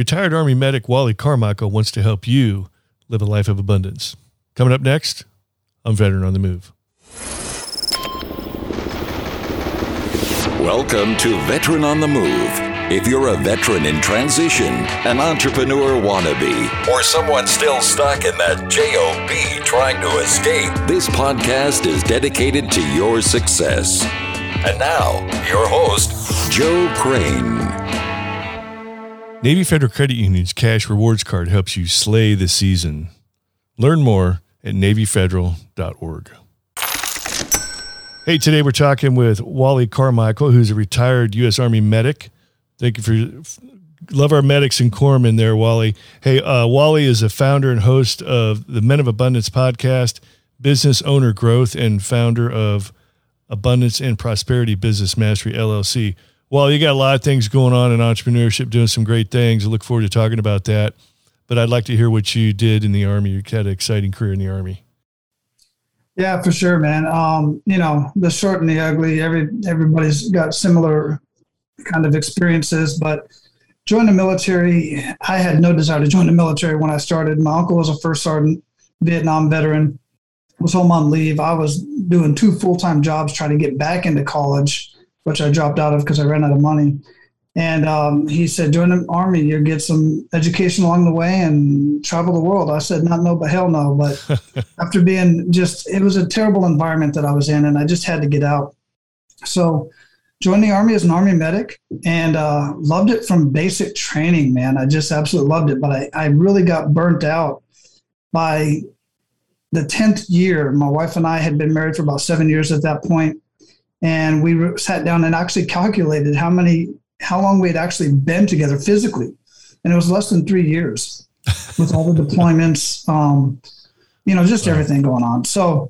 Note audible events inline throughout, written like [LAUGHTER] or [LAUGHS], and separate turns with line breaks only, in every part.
Retired Army medic Wally Carmichael wants to help you live a life of abundance. Coming up next, I'm Veteran on the Move.
Welcome to Veteran on the Move. If you're a veteran in transition, an entrepreneur wannabe, or someone still stuck in that JOB trying to escape, this podcast is dedicated to your success. And now, your host, Joe Crane.
Navy Federal Credit Union's cash rewards card helps you slay the season. Learn more at NavyFederal.org. Hey, today we're talking with Wally Carmichael, who's a retired U.S. Army medic. Thank you for love our medics and corpsmen there, Wally. Hey, uh, Wally is a founder and host of the Men of Abundance podcast, business owner growth, and founder of Abundance and Prosperity Business Mastery LLC. Wally, you got a lot of things going on in entrepreneurship, doing some great things. I look forward to talking about that. But I'd like to hear what you did in the Army. You had an exciting career in the Army.
Yeah, for sure, man. Um, you know, the short and the ugly, every everybody's got similar kind of experiences, but join the military, I had no desire to join the military when I started. My uncle was a first sergeant, Vietnam veteran, was home on leave. I was doing two full-time jobs trying to get back into college, which I dropped out of because I ran out of money. And um, he said, join the army, you get some education along the way and travel the world. I said, not no, but hell no. But [LAUGHS] after being just, it was a terrible environment that I was in, and I just had to get out. So joined the army as an army medic and uh, loved it from basic training, man. I just absolutely loved it. But I, I really got burnt out by the 10th year. My wife and I had been married for about seven years at that point, And we sat down and actually calculated how many how long we had actually been together physically, and it was less than three years with all the deployments, um, you know, just everything going on. So,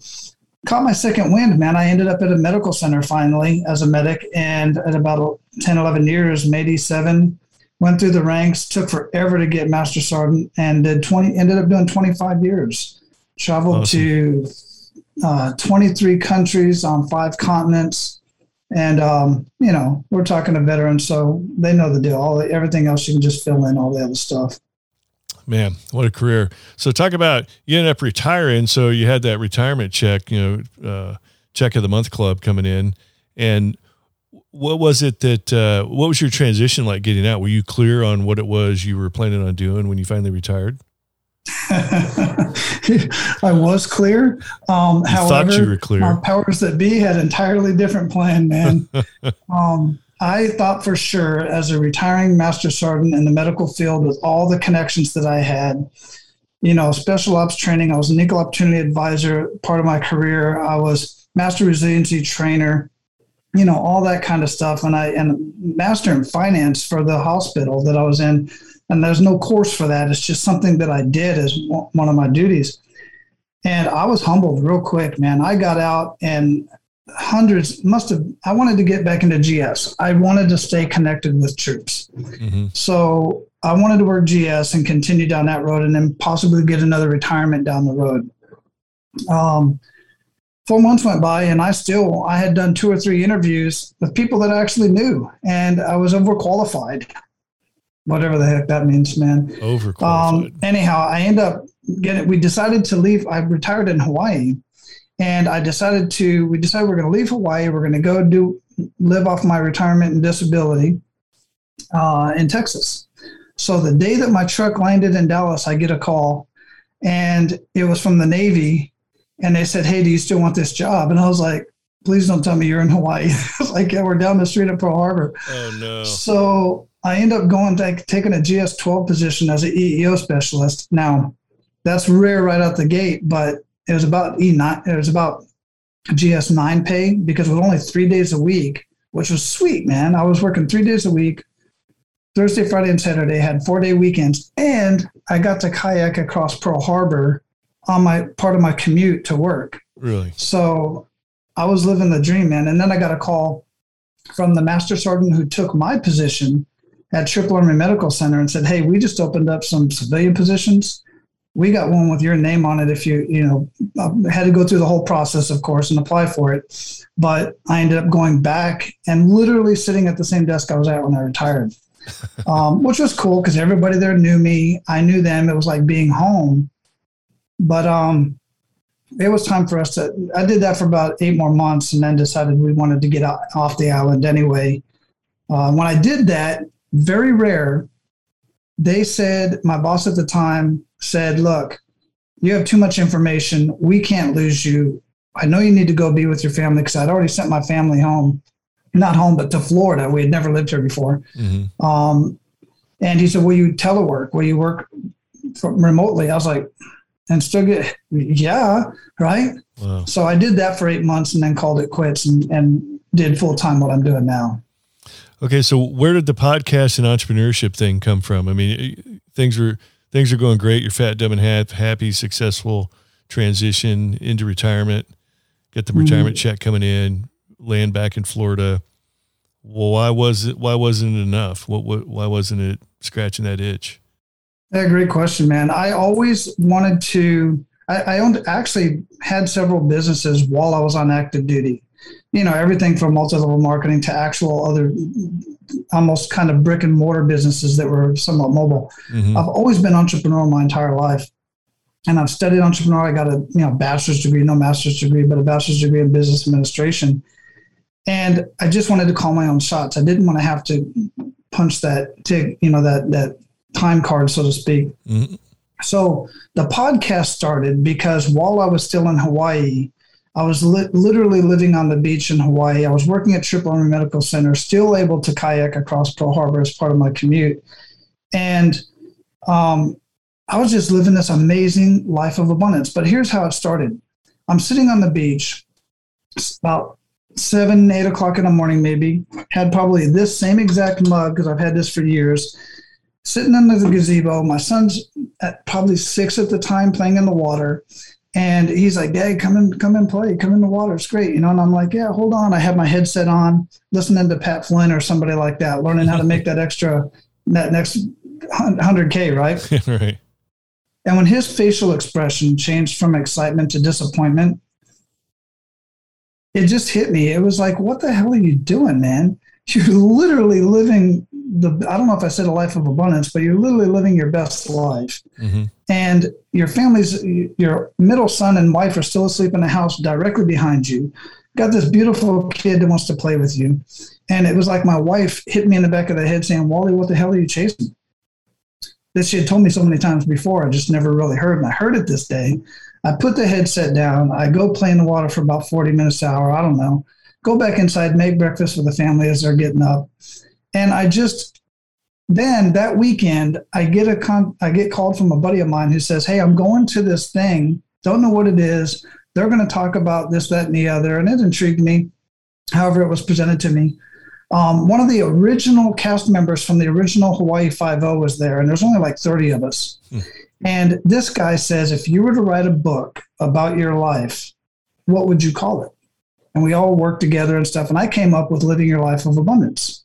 caught my second wind, man. I ended up at a medical center finally as a medic, and at about 10, 11 years, maybe seven, went through the ranks. Took forever to get master sergeant, and did 20. Ended up doing 25 years. Traveled awesome. to uh, 23 countries on five continents and um, you know, we're talking to veterans, so they know the deal. All the, everything else you can just fill in all the other stuff.
Man, what a career! So talk about you ended up retiring. So you had that retirement check, you know, uh, check of the month club coming in, and what was it that uh, what was your transition like getting out? Were you clear on what it was you were planning on doing when you finally retired? [LAUGHS]
I was clear. Um,
however, clear.
our powers that be had entirely different plan, man. [LAUGHS] um, I thought for sure, as a retiring master sergeant in the medical field, with all the connections that I had, you know, special ops training. I was an equal opportunity advisor part of my career. I was master resiliency trainer, you know, all that kind of stuff. And I and master in finance for the hospital that I was in and there's no course for that. It's just something that I did as one of my duties. And I was humbled real quick, man. I got out and hundreds must have I wanted to get back into GS. I wanted to stay connected with troops. Mm-hmm. So I wanted to work GS and continue down that road and then possibly get another retirement down the road. Um, four months went by and I still I had done two or three interviews with people that I actually knew and I was overqualified whatever the heck that means, man.
Overqualified. Um,
anyhow, I end up getting. We decided to leave. I retired in Hawaii, and I decided to. We decided we're going to leave Hawaii. We're going to go do live off my retirement and disability uh, in Texas. So the day that my truck landed in Dallas, I get a call, and it was from the Navy, and they said, "Hey, do you still want this job?" And I was like, please don't tell me you're in Hawaii. [LAUGHS] it's like, yeah, we're down the street at Pearl Harbor.
Oh no.
So I end up going to taking a GS12 position as an EEO specialist. Now, that's rare right out the gate, but it was about E9. It was about GS9 pay because it was only three days a week, which was sweet, man. I was working three days a week, Thursday, Friday, and Saturday. Had four day weekends, and I got to kayak across Pearl Harbor on my part of my commute to work.
Really?
So I was living the dream, man. And then I got a call from the master sergeant who took my position at Tripler Army Medical Center and said, "Hey, we just opened up some civilian positions. We got one with your name on it. If you, you know, I had to go through the whole process, of course, and apply for it. But I ended up going back and literally sitting at the same desk I was at when I retired. [LAUGHS] um, which was cool because everybody there knew me. I knew them. It was like being home. But um, it was time for us to. I did that for about eight more months, and then decided we wanted to get off the island anyway. Uh, when I did that, very rare. They said my boss at the time said, "Look, you have too much information. We can't lose you. I know you need to go be with your family because I'd already sent my family home, not home, but to Florida. We had never lived here before. Mm-hmm. Um, and he said, Will you telework? Will you work remotely? I was like, and still get, yeah, right. Wow. So I did that for eight months and then called it quits and, and did full time what I'm doing now.
Okay. So where did the podcast and entrepreneurship thing come from? I mean, things were, things are going great. You're fat, dumb, and half, happy, successful transition into retirement. Get the mm-hmm. retirement check coming in. Land back in Florida. Well, why was it? Why wasn't it enough? What, what? Why wasn't it scratching that itch?
Yeah, great question, man. I always wanted to. I, I owned actually had several businesses while I was on active duty. You know, everything from multi-level marketing to actual other almost kind of brick and mortar businesses that were somewhat mobile. Mm-hmm. I've always been entrepreneurial my entire life. And I've studied entrepreneur. I got a you know bachelor's degree, no master's degree, but a bachelor's degree in business administration. And I just wanted to call my own shots. I didn't want to have to punch that tick, you know, that that time card, so to speak. Mm-hmm. So the podcast started because while I was still in Hawaii, I was li- literally living on the beach in Hawaii. I was working at Tripler Army Medical Center, still able to kayak across Pearl Harbor as part of my commute. And um, I was just living this amazing life of abundance. But here's how it started I'm sitting on the beach, about seven, eight o'clock in the morning, maybe, had probably this same exact mug because I've had this for years, sitting under the gazebo. My son's at probably six at the time playing in the water. And he's like, Dad, come and come and play, come in the water. It's great. You know, and I'm like, Yeah, hold on. I have my headset on, listening to Pat Flynn or somebody like that, learning how to make that extra that next hundred K, right? [LAUGHS] right. And when his facial expression changed from excitement to disappointment, it just hit me. It was like, what the hell are you doing, man? You're literally living the I don't know if I said a life of abundance, but you're literally living your best life. Mm-hmm. And your family's your middle son and wife are still asleep in the house directly behind you. Got this beautiful kid that wants to play with you. And it was like my wife hit me in the back of the head saying, Wally, what the hell are you chasing? That she had told me so many times before, I just never really heard. And I heard it this day. I put the headset down. I go play in the water for about 40 minutes an hour. I don't know. Go back inside, make breakfast for the family as they're getting up and I just then that weekend I get a con- I get called from a buddy of mine who says, "Hey, I'm going to this thing. Don't know what it is. They're going to talk about this, that, and the other." And it intrigued me. However, it was presented to me. Um, one of the original cast members from the original Hawaii Five O was there, and there's only like 30 of us. Hmm. And this guy says, if you were to write a book about your life, what would you call it? And we all worked together and stuff. And I came up with Living Your Life of Abundance.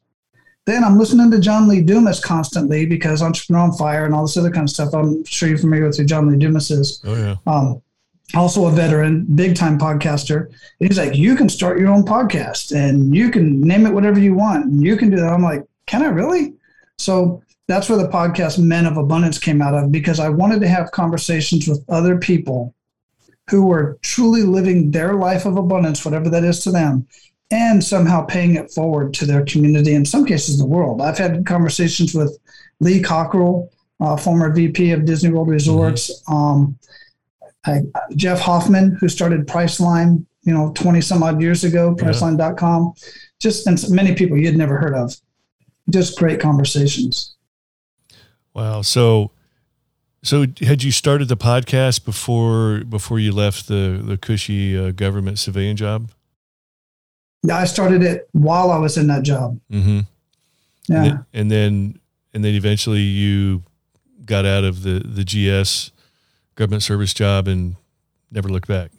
Then I'm listening to John Lee Dumas constantly because Entrepreneur on Fire and all this other kind of stuff. I'm sure you're familiar with who John Lee Dumas is. Oh, yeah. Um, also a veteran, big time podcaster. And he's like, you can start your own podcast and you can name it whatever you want. And you can do that. I'm like, can I really? So that's where the podcast Men of Abundance came out of because I wanted to have conversations with other people who were truly living their life of abundance, whatever that is to them, and somehow paying it forward to their community, in some cases, the world. I've had conversations with Lee Cockrell, uh, former VP of Disney World Resorts, mm-hmm. um, I, Jeff Hoffman, who started Priceline, you know, 20 some odd years ago, Priceline.com, just and many people you'd never heard of. Just great conversations.
Wow. So, so had you started the podcast before before you left the the cushy uh, government civilian job?
I started it while I was in that job. Mm-hmm.
Yeah. And then, and then, and then eventually you got out of the, the GS government service job and never looked back.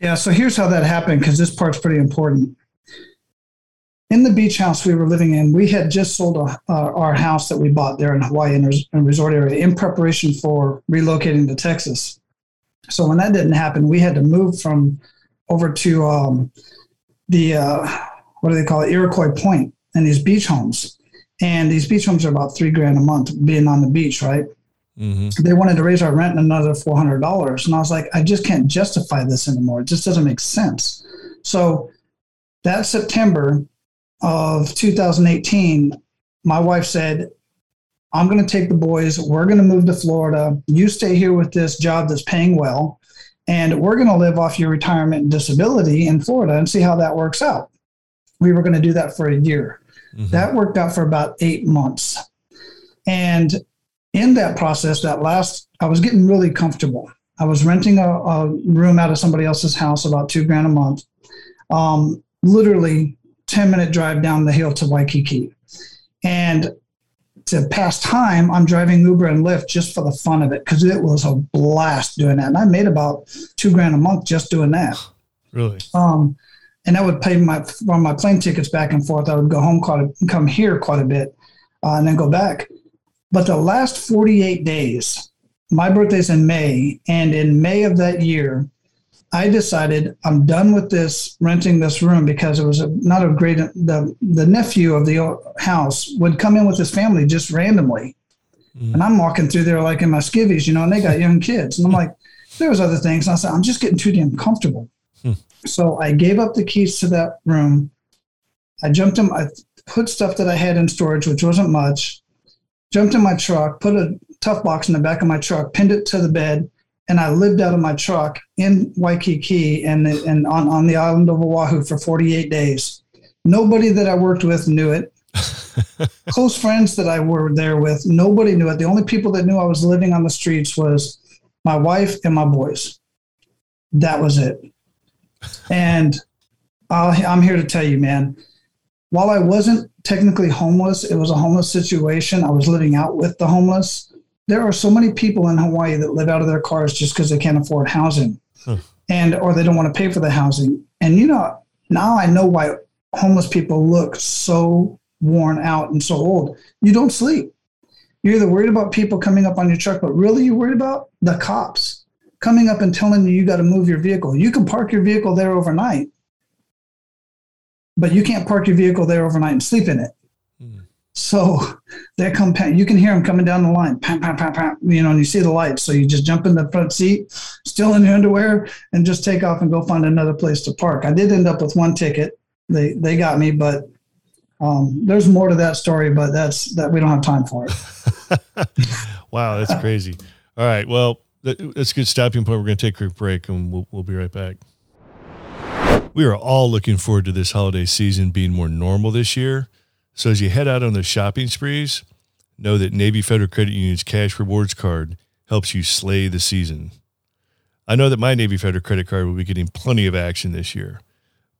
Yeah. So here's how that happened. Cause this part's pretty important. In the beach house we were living in, we had just sold a, uh, our house that we bought there in Hawaii in a resort area in preparation for relocating to Texas. So when that didn't happen, we had to move from over to um, the uh, what do they call it, Iroquois Point, and these beach homes. And these beach homes are about three grand a month being on the beach, right? Mm-hmm. They wanted to raise our rent another four hundred dollars, and I was like, I just can't justify this anymore. It just doesn't make sense. So that September of 2018, my wife said, I'm going to take the boys. We're going to move to Florida. You stay here with this job that's paying well, and we're going to live off your retirement and disability in Florida and see how that works out. We were going to do that for a year. Mm-hmm. That worked out for about eight months. And in that process, that last, I was getting really comfortable. I was renting a, a room out of somebody else's house, about two grand a month. Um, literally 10 minute drive down the hill to Waikiki. And to pass time, I'm driving Uber and Lyft just for the fun of it because it was a blast doing that. And I made about two grand a month just doing that.
Really?
Um, and I would pay my on my plane tickets back and forth. I would go home quite a, come here quite a bit, uh, and then go back. But the last 48 days, my birthday's in May, and in May of that year, I decided I'm done with this renting this room because it was a, not a great. The the nephew of the house would come in with his family just randomly, mm. and I'm walking through there like in my skivvies, you know, and they got young kids, and I'm like, there was other things. And I said, I'm just getting too damn comfortable. Hmm. So I gave up the keys to that room. I jumped in. I put stuff that I had in storage, which wasn't much. Jumped in my truck, put a tough box in the back of my truck, pinned it to the bed, and I lived out of my truck in Waikiki and, and on, on the island of Oahu for 48 days. Nobody that I worked with knew it. [LAUGHS] Close friends that I were there with, nobody knew it. The only people that knew I was living on the streets was my wife and my boys. That was it. And i I'm here to tell you, man, while I wasn't technically homeless, it was a homeless situation. I was living out with the homeless. There are so many people in Hawaii that live out of their cars just because they can't afford housing, huh. and or they don't want to pay for the housing. And you know, now I know why homeless people look so worn out and so old. You don't sleep. You're either worried about people coming up on your truck, but really you're worried about the cops coming up and telling you you got to move your vehicle. You can park your vehicle there overnight, but you can't park your vehicle there overnight and sleep in it. So they come, you can hear them coming down the line, pam, pam, pam, pam, you know, and you see the lights. So you just jump in the front seat, still in your underwear, and just take off and go find another place to park. I did end up with one ticket. They they got me, but um, there's more to that story, but that's that we don't have time for it. [LAUGHS]
wow, that's crazy. All right, well, that's a good stopping point. We're going to take a quick break and we'll, we'll be right back. We are all looking forward to this holiday season being more normal this year. So as you head out on the shopping sprees, know that Navy Federal Credit Union's cash rewards card helps you slay the season. I know that my Navy Federal credit card will be getting plenty of action this year,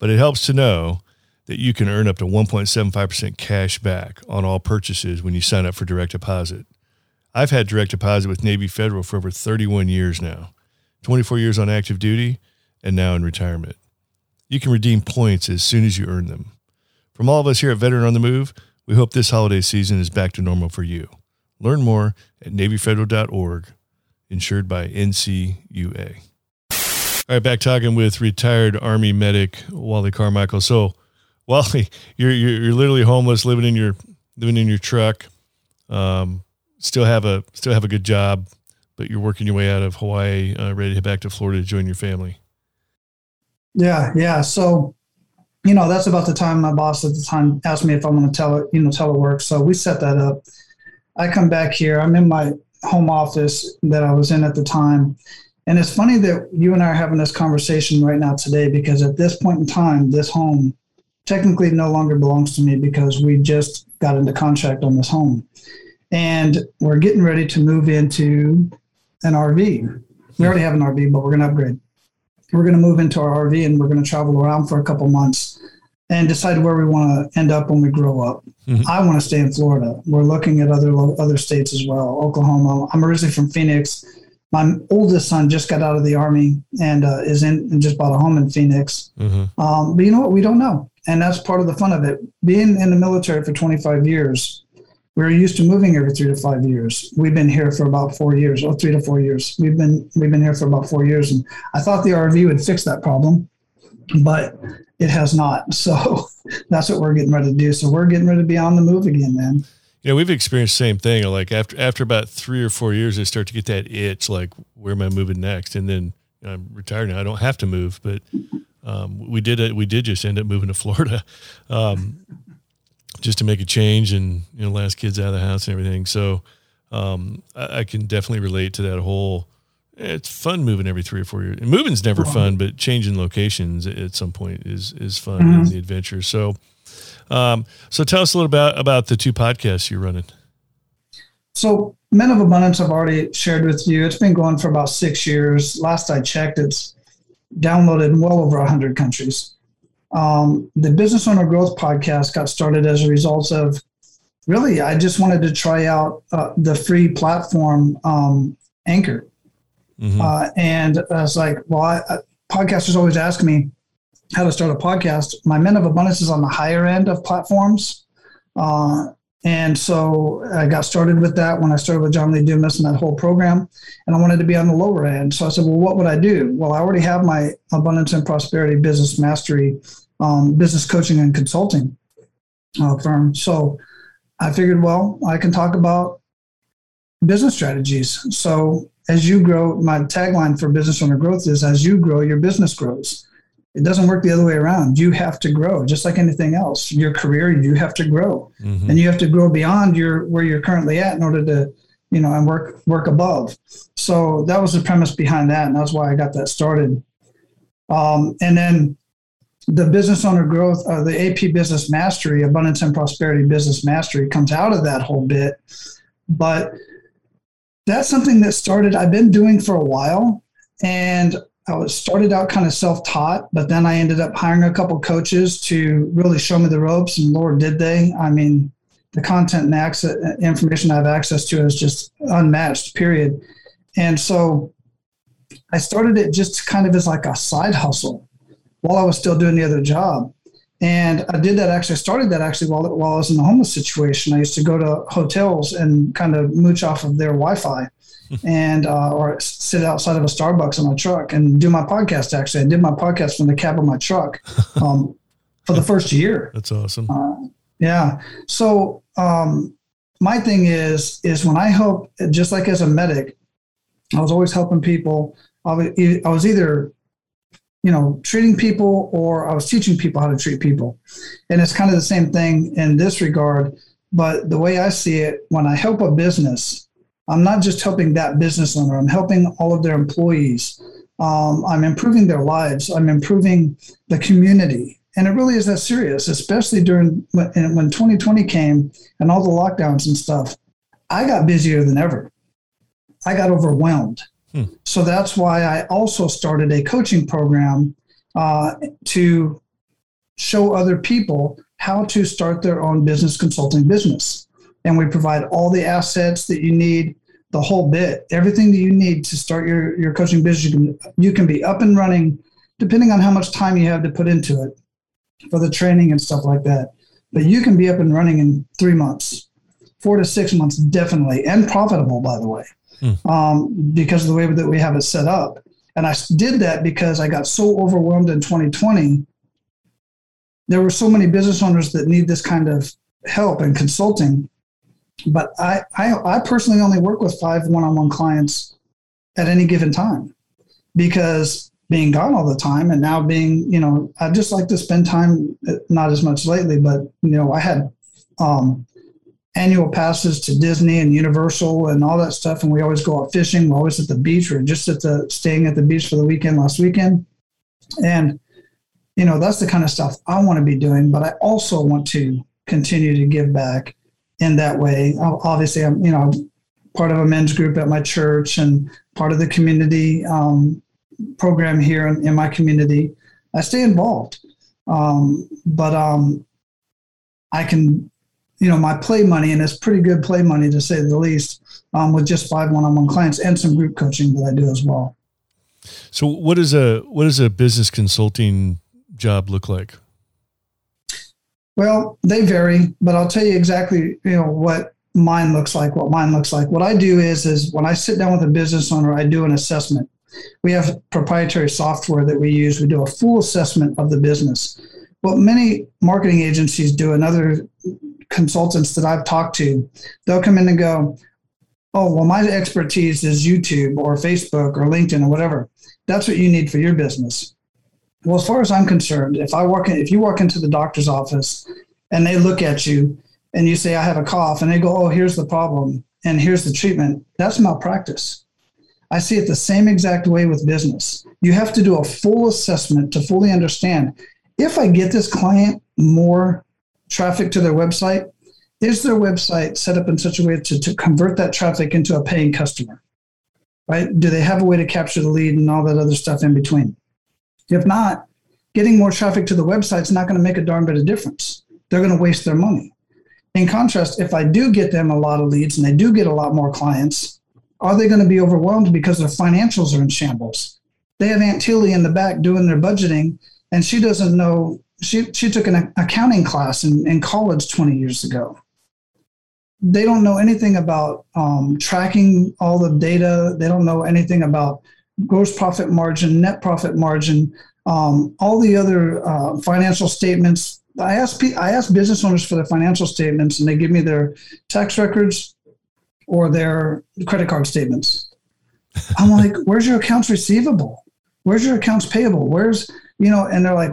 but it helps to know that you can earn up to 1.75% cash back on all purchases when you sign up for direct deposit. I've had direct deposit with Navy Federal for over 31 years now, 24 years on active duty, and now in retirement. You can redeem points as soon as you earn them. From all of us here at Veteran on the Move, we hope this holiday season is back to normal for you. Learn more at NavyFederal.org, insured by NCUA. All right, back talking with retired Army medic Wally Carmichael. So, Wally, you're, you're, you're literally homeless, living in your living in your truck. Um, still have a still have a good job, but you're working your way out of Hawaii, uh, ready to head back to Florida to join your family.
Yeah, yeah. So, you know, that's about the time my boss at the time asked me if I want to tele, you know, telework. So we set that up. I come back here. I'm in my home office that I was in at the time. And it's funny that you and I are having this conversation right now today because at this point in time, this home technically no longer belongs to me because we just got into contract on this home and we're getting ready to move into an RV. We already have an RV, but we're going to upgrade. We're going to move into our RV and we're going to travel around for a couple months and decide where we want to end up when we grow up. Mm-hmm. I want to stay in Florida. We're looking at other other states as well. Oklahoma. I'm originally from Phoenix. My oldest son just got out of the army and uh, is in and just bought a home in Phoenix. Mm-hmm. Um, but you know what? We don't know, and that's part of the fun of it. Being in the military for 25 years, we're used to moving every three to five years. We've been here for about four years, or three to four years. We've been we've been here for about four years, and I thought the RV would fix that problem, but it has not. [LAUGHS] So that's what we're getting ready to do. So we're getting ready to be on the move again, man.
Yeah, we've experienced the same thing. Like after after about three or four years, I start to get that itch. Like, where am I moving next? And then I'm retired now. I don't have to move, but um, we did it. We did just end up moving to Florida, [LAUGHS] um, just to make a change and you know, last kids out of the house and everything. So um, I, I, can definitely relate to that whole. It's fun moving every three or four years. And moving's never fun, but changing locations at some point is is fun mm-hmm. the adventure. So. Um, so tell us a little about about the two podcasts you're running.
So Men of Abundance I've already shared with you. It's been going for about six years. Last I checked, it's downloaded in well over 100 countries. Um, the Business Owner Growth podcast got started as a result of really, I just wanted to try out uh, the free platform um, Anchor. Mm-hmm. Uh, and I was like, well, I, I, podcasters always ask me, how to start a podcast. My Men of Abundance is on the higher end of platforms. Uh, and so I got started with that when I started with John Lee Dumas and that whole program. And I wanted to be on the lower end. So I said, well, what would I do? Well, I already have my Abundance and Prosperity Business Mastery um, business coaching and consulting uh, firm. So I figured, well, I can talk about business strategies. So as you grow, my tagline for business owner growth is as you grow, your business grows. It doesn't work the other way around. You have to grow, just like anything else. Your career, you have to grow, mm-hmm. and you have to grow beyond your where you're currently at in order to, you know, and work work above. So that was the premise behind that, and that's why I got that started. Um, and then the business owner growth, uh, the AP Business Mastery, Abundance and Prosperity Business Mastery, comes out of that whole bit. But that's something that started. I've been doing for a while, and I was started out kind of self-taught, but then I ended up hiring a couple coaches to really show me the ropes, and Lord, did they? I mean, the content and access, information I have access to is just unmatched. Period. And so, I started it just kind of as like a side hustle while I was still doing the other job. And I did that actually, I started that actually while, while I was in the homeless situation. I used to go to hotels and kind of mooch off of their Wi Fi and uh, or sit outside of a Starbucks in my truck and do my podcast. Actually, I did my podcast from the cab of my truck [LAUGHS] um, for the first year.
That's awesome.
Uh, yeah. So um, my thing is is when I help, just like as a medic, I was always helping people. I was either you know treating people or I was teaching people how to treat people, and it's kind of the same thing in this regard. But the way I see it, when I help a business, I'm not just helping that business owner, I'm helping all of their employees. Um, I'm improving their lives, I'm improving the community. And it really is that serious, especially during when, when 2020 came and all the lockdowns and stuff. I got busier than ever. I got overwhelmed. Hmm. So that's why I also started a coaching program uh, to show other people how to start their own business consulting business and we provide all the assets that you need the whole bit everything that you need to start your, your coaching business you can, you can be up and running depending on how much time you have to put into it for the training and stuff like that. But you can be up and running in three months four to six months definitely and profitable by the way mm. um, because of the way that we have it set up. And i did that because i got so overwhelmed in 2020 there were so many business owners that need this kind of help and consulting but I, I, I personally only work with five one-on-one clients at any given time because being gone all the time and now being you know i just like to spend time not as much lately but you know i had um, annual passes to disney and universal and all that stuff and we always go out fishing. We're always at the beach. Or just at the staying at the beach for the weekend last weekend. And you know that's the kind of stuff i want to be doing but i also want to continue to give back in that way. Obviously, I'm you know part of a men's group at my church and part of the community um, program here in, in, my community. I stay involved, um, but um, I can, you know, my play money and it's pretty good play money to say the least, um, with just five one-on-one clients and some group coaching that I do as well.
So, what is a what does a business consulting job look like?
Well, they vary, but I'll tell you exactly, you know, what mine looks like, what mine looks like. What I do is is when I sit down with a business owner, I do an assessment. We have proprietary software that we use. We do a full assessment of the business. What many marketing agencies do and other consultants that I've talked to, they'll come in and go, Oh, well, my expertise is YouTube or Facebook or LinkedIn or whatever. That's what you need for your business. Well, as far as I'm concerned, if I walk in, if you walk into the doctor's office and they look at you and you say, I have a cough, and they go, Oh, here's the problem and here's the treatment, that's malpractice. I see it the same exact way with business. You have to do a full assessment to fully understand if I get this client more traffic to their website, is their website set up in such a way to, to convert that traffic into a paying customer? Right? Do they have a way to capture the lead and all that other stuff in between? If not, getting more traffic to the website is not going to make a darn bit of difference. They're going to waste their money. In contrast, if I do get them a lot of leads and they do get a lot more clients, are they going to be overwhelmed because their financials are in shambles? They have Aunt Tilly in the back doing their budgeting, and she doesn't know. She, she took an accounting class in, in college 20 years ago. They don't know anything about um, tracking all the data. They don't know anything about gross profit margin, net profit margin, um, all the other uh, financial statements. I ask I ask business owners for their financial statements, and they give me their tax records or their credit card statements. [LAUGHS] I'm like, "Where's your accounts receivable? Where's your accounts payable? Where's you know?" And they're like,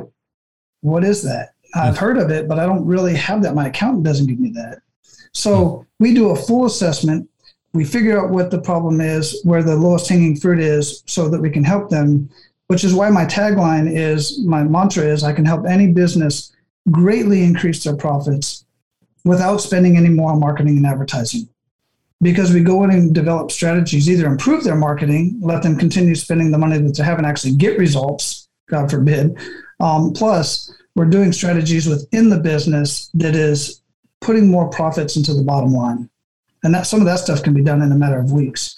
"What is that? I've heard of it, but I don't really have that. My accountant doesn't give me that." So we do a full assessment we figure out what the problem is, where the lowest hanging fruit is, so that we can help them. Which is why my tagline is my mantra is I can help any business greatly increase their profits without spending any more on marketing and advertising. Because we go in and develop strategies, either improve their marketing, let them continue spending the money that they haven't actually get results, God forbid. Um, plus, we're doing strategies within the business that is putting more profits into the bottom line and that some of that stuff can be done in a matter of weeks.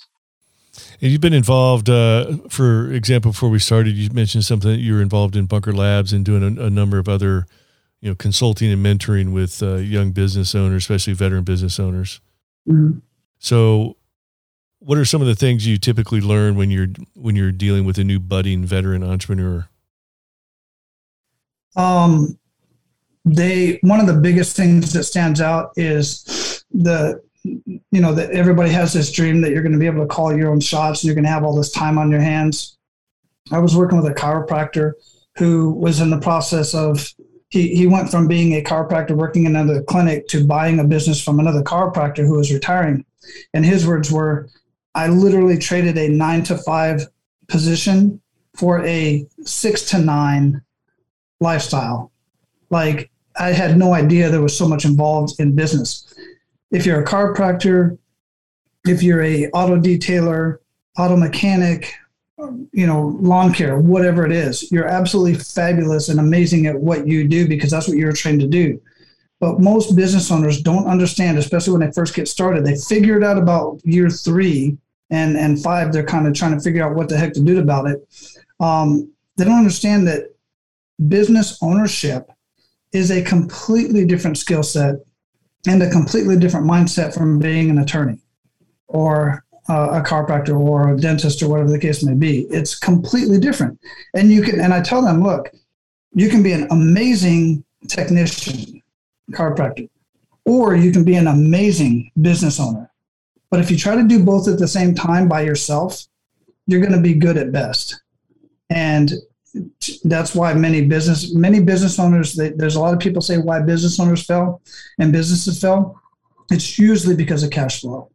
And you've been involved, uh, for example, before we started, you mentioned something that you were involved in Bunker Labs and doing a, a number of other, you know, consulting and mentoring with uh, young business owners, especially veteran business owners. Mm-hmm. So, what are some of the things you typically learn when you're when you're dealing with a new budding veteran entrepreneur?
Um, they one of the biggest things that stands out is the you know that everybody has this dream that you're going to be able to call your own shots and you're going to have all this time on your hands. I was working with a chiropractor who was in the process of he, he went from being a chiropractor working in another clinic to buying a business from another chiropractor who was retiring. And his words were i literally traded a nine to five position for a six to nine lifestyle. Like i had no idea there was so much involved in business if you're a chiropractor, if you're a auto detailer, auto mechanic, you know, lawn care, whatever it is, you're absolutely fabulous and amazing at what you do because that's what you're trained to do. But most business owners don't understand, especially when they first get started. They figure it out about year three and and five. They're kind of trying to figure out what the heck to do about it. Um, they don't understand that business ownership is a completely different skill set and a completely different mindset from being an attorney or uh, a chiropractor or a dentist or whatever the case may be. It's completely different. And you can, and I tell them, look, you can be an amazing technician, chiropractor, or you can be an amazing business owner. But if you try to do both at the same time by yourself, you're going to be good at best. And that's why many business many business owners they, there's a lot of people say why business owners fail and businesses fail it's usually because of cash flow.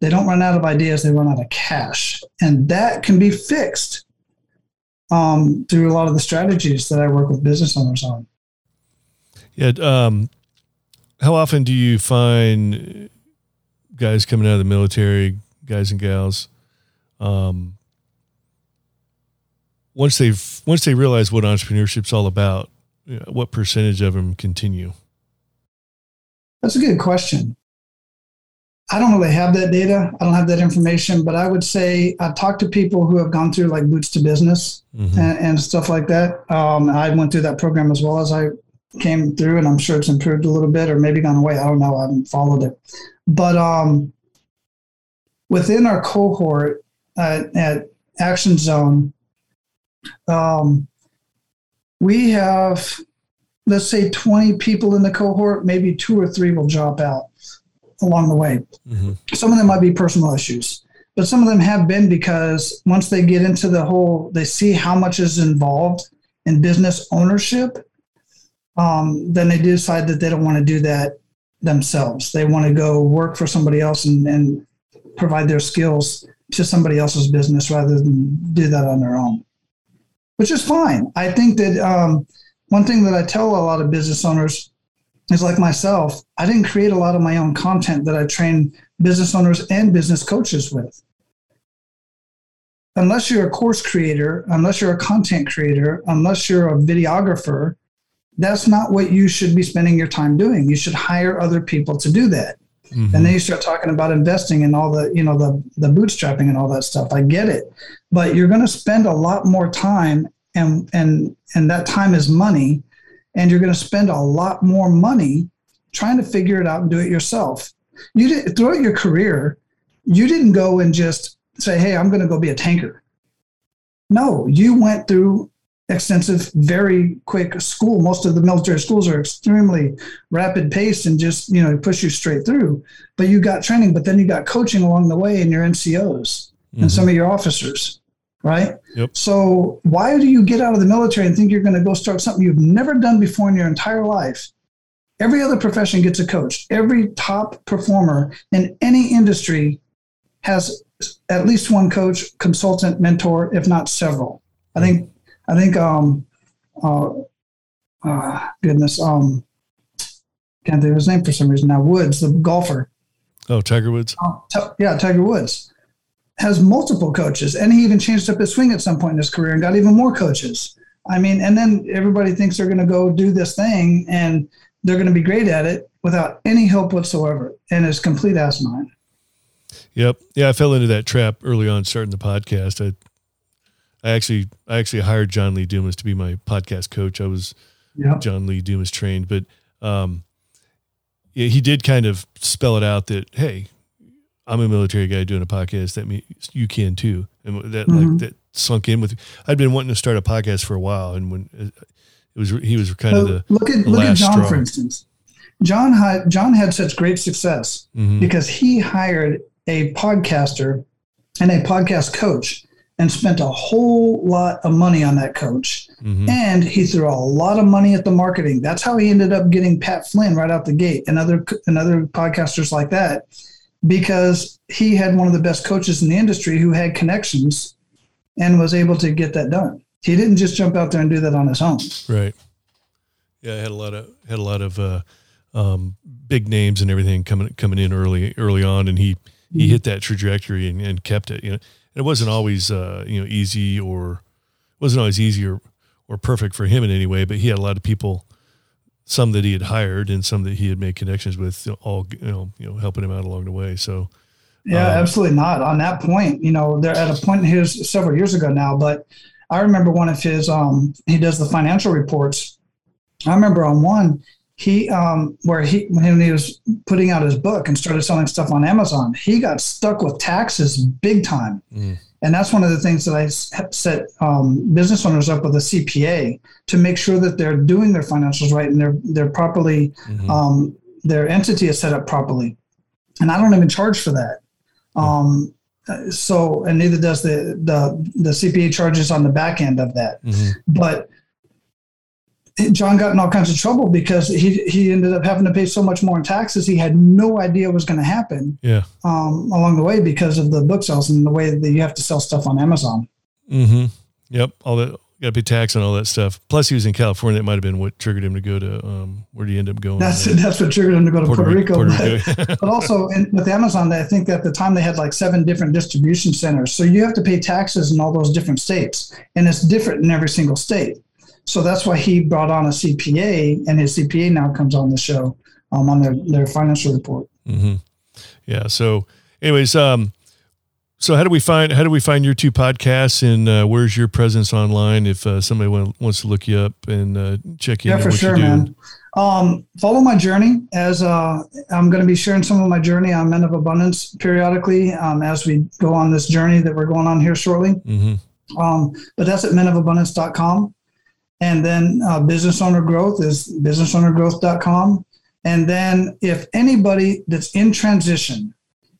They don't run out of ideas they run out of cash. And that can be fixed um, through a lot of the strategies that i work with business owners on.
Yeah um, how often do you find guys coming out of the military guys and gals um, once they've once they realize what entrepreneurship's all about, what percentage of them continue?
That's a good question. I don't really have that data. I don't have that information, but I would say I've talked to people who have gone through like Boots to Business mm-hmm. and, and, stuff like that. Um, I went through that program as well as I came through, and I'm sure it's improved a little bit or maybe gone away. I don't know. I haven't followed it. But um, within our cohort uh, at Action Zone, um, we have, let's say, 20 people in the cohort, maybe two or three will drop out along the way. Mm-hmm. Some of them might be personal issues, but some of them have been because once they get into the whole, they see how much is involved in business ownership. Um, then they decide that they don't want to do that themselves. They want to go work for somebody else and, and provide their skills to somebody else's business rather than do that on their own, which is fine. I think that um, one thing that I tell a lot of business owners is like myself, I didn't create a lot of my own content that I train business owners and business coaches with. Unless you're a course creator, unless you're a content creator, unless you're a videographer, that's not what you should be spending your time doing. You should hire other people to do that. Mm-hmm. And then you start talking about investing and all the, you know, the the bootstrapping and all that stuff. I get it. But you're going to spend a lot more time and and and that time is money and you're going to spend a lot more money trying to figure it out and do it yourself. You did throughout your career, you didn't go and just say, "Hey, I'm going to go be a tanker." No, you went through extensive, very quick school. Most of the military schools are extremely rapid paced and just you know push you straight through. But you got training, but then you got coaching along the way in your NCOs mm-hmm. and some of your officers right? Yep. So why do you get out of the military and think you're going to go start something you've never done before in your entire life? Every other profession gets a coach. Every top performer in any industry has at least one coach, consultant, mentor, if not several. I think I think um uh, uh goodness um can't think of his name for some reason now. Woods, the golfer.
Oh, Tiger Woods.
Uh, t- yeah, Tiger Woods has multiple coaches, and he even changed up his swing at some point in his career and got even more coaches. I mean, and then everybody thinks they're going to go do this thing and they're going to be great at it without any help whatsoever, and it's complete asinine.
Yep. Yeah, I fell into that trap early on starting the podcast. I I actually I actually hired John Lee Dumas to be my podcast coach. I was yep. John Lee Dumas trained, but um, yeah, he did kind of spell it out that hey, I'm a military guy doing a podcast. That means you can too, and that mm-hmm. like that sunk in with. I'd been wanting to start a podcast for a while, and when uh, it was, he was kind so of the
look at look at John straw. for instance. John had John had such great success mm-hmm. because he hired a podcaster and a podcast coach and spent a whole lot of money on that coach. Mm-hmm. And he threw a lot of money at the marketing. That's how he ended up getting Pat Flynn right out the gate and other and other podcasters like that because he had one of the best coaches in the industry who had connections and was able to get that done. He didn't just jump out there and do that on his own.
Right. Yeah, I had a lot of had a lot of uh, um, big names and everything coming coming in early early on, and he he mm-hmm. hit that trajectory and, and kept it. You know, it wasn't always uh, you know easy or wasn't always easy or, or perfect for him in any way, but he had a lot of people some that he had hired and some that he had made connections with, all you know, you know, helping him out along the way. So,
yeah, um, absolutely not. On that point, you know, they're at a point in his several years ago now, but I remember one of his. Um, he does the financial reports. I remember on one he um, where he when he was putting out his book and started selling stuff on Amazon, he got stuck with taxes big time. Mm. And that's one of the things that I set um, business owners up with a CPA to make sure that they're doing their financials right and they're they're properly mm-hmm. um, their entity is set up properly. And I don't even charge for that. Um, so and neither does the the the CPA charges on the back end of that. Mm-hmm. But John got in all kinds of trouble because he he ended up having to pay so much more in taxes. He had no idea what was going to happen.
Yeah.
Um, along the way because of the book sales and the way that you have to sell stuff on Amazon.
Mm-hmm. Yep. All that got to pay tax on all that stuff. Plus, he was in California. That might have been what triggered him to go to um, where did he end up going?
That's that's what triggered him to go to Puerto, Puerto Rico. Puerto Rico. but, [LAUGHS] but, also in, with Amazon, I think at the time they had like seven different distribution centers. So you have to pay taxes in all those different states, and it's different in every single state. So that's why he brought on a CPA, and his CPA now comes on the show um, on their their financial report.
Mm-hmm. Yeah. So, anyways, um, so how do we find how do we find your two podcasts, and uh, where's your presence online if uh, somebody want, wants to look you up and uh, check in?
Yeah, for sure, man. Um, follow my journey as uh, I'm going to be sharing some of my journey on Men of Abundance periodically um, as we go on this journey that we're going on here shortly. Mm-hmm. Um, but that's at menofabundance.com. And then uh, business owner growth is businessownergrowth.com. And then if anybody that's in transition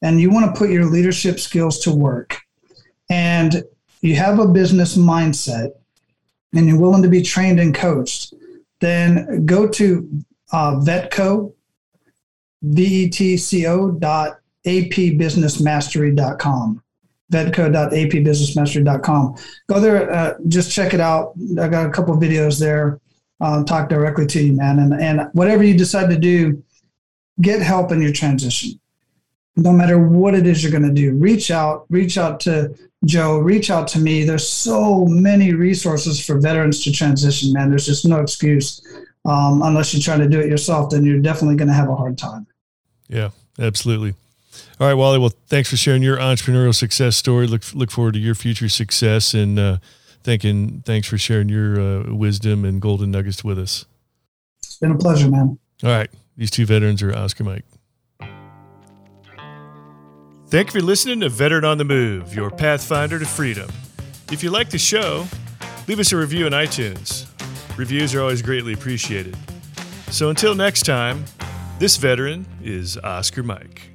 and you want to put your leadership skills to work and you have a business mindset and you're willing to be trained and coached, then go to uh, Vetco, V-E-T-C-O dot apbusinessmastery.com vedco.apbusinessmastery.com. Go there, uh, just check it out. I got a couple videos there. Um, talk directly to you, man. And, and whatever you decide to do, get help in your transition. No matter what it is you're going to do, reach out, reach out to Joe, reach out to me. There's so many resources for veterans to transition, man. There's just no excuse. Um, unless you're trying to do it yourself, then you're definitely going to have a hard time.
Yeah, absolutely. All right, Wally. Well, thanks for sharing your entrepreneurial success story. Look look forward to your future success, and uh, thanking thanks for sharing your uh, wisdom and golden nuggets with us.
It's been a pleasure, man.
All right, these two veterans are Oscar Mike. Thank you for listening to Veteran on the Move, your pathfinder to freedom. If you like the show, leave us a review on iTunes. Reviews are always greatly appreciated. So until next time, this veteran is Oscar Mike.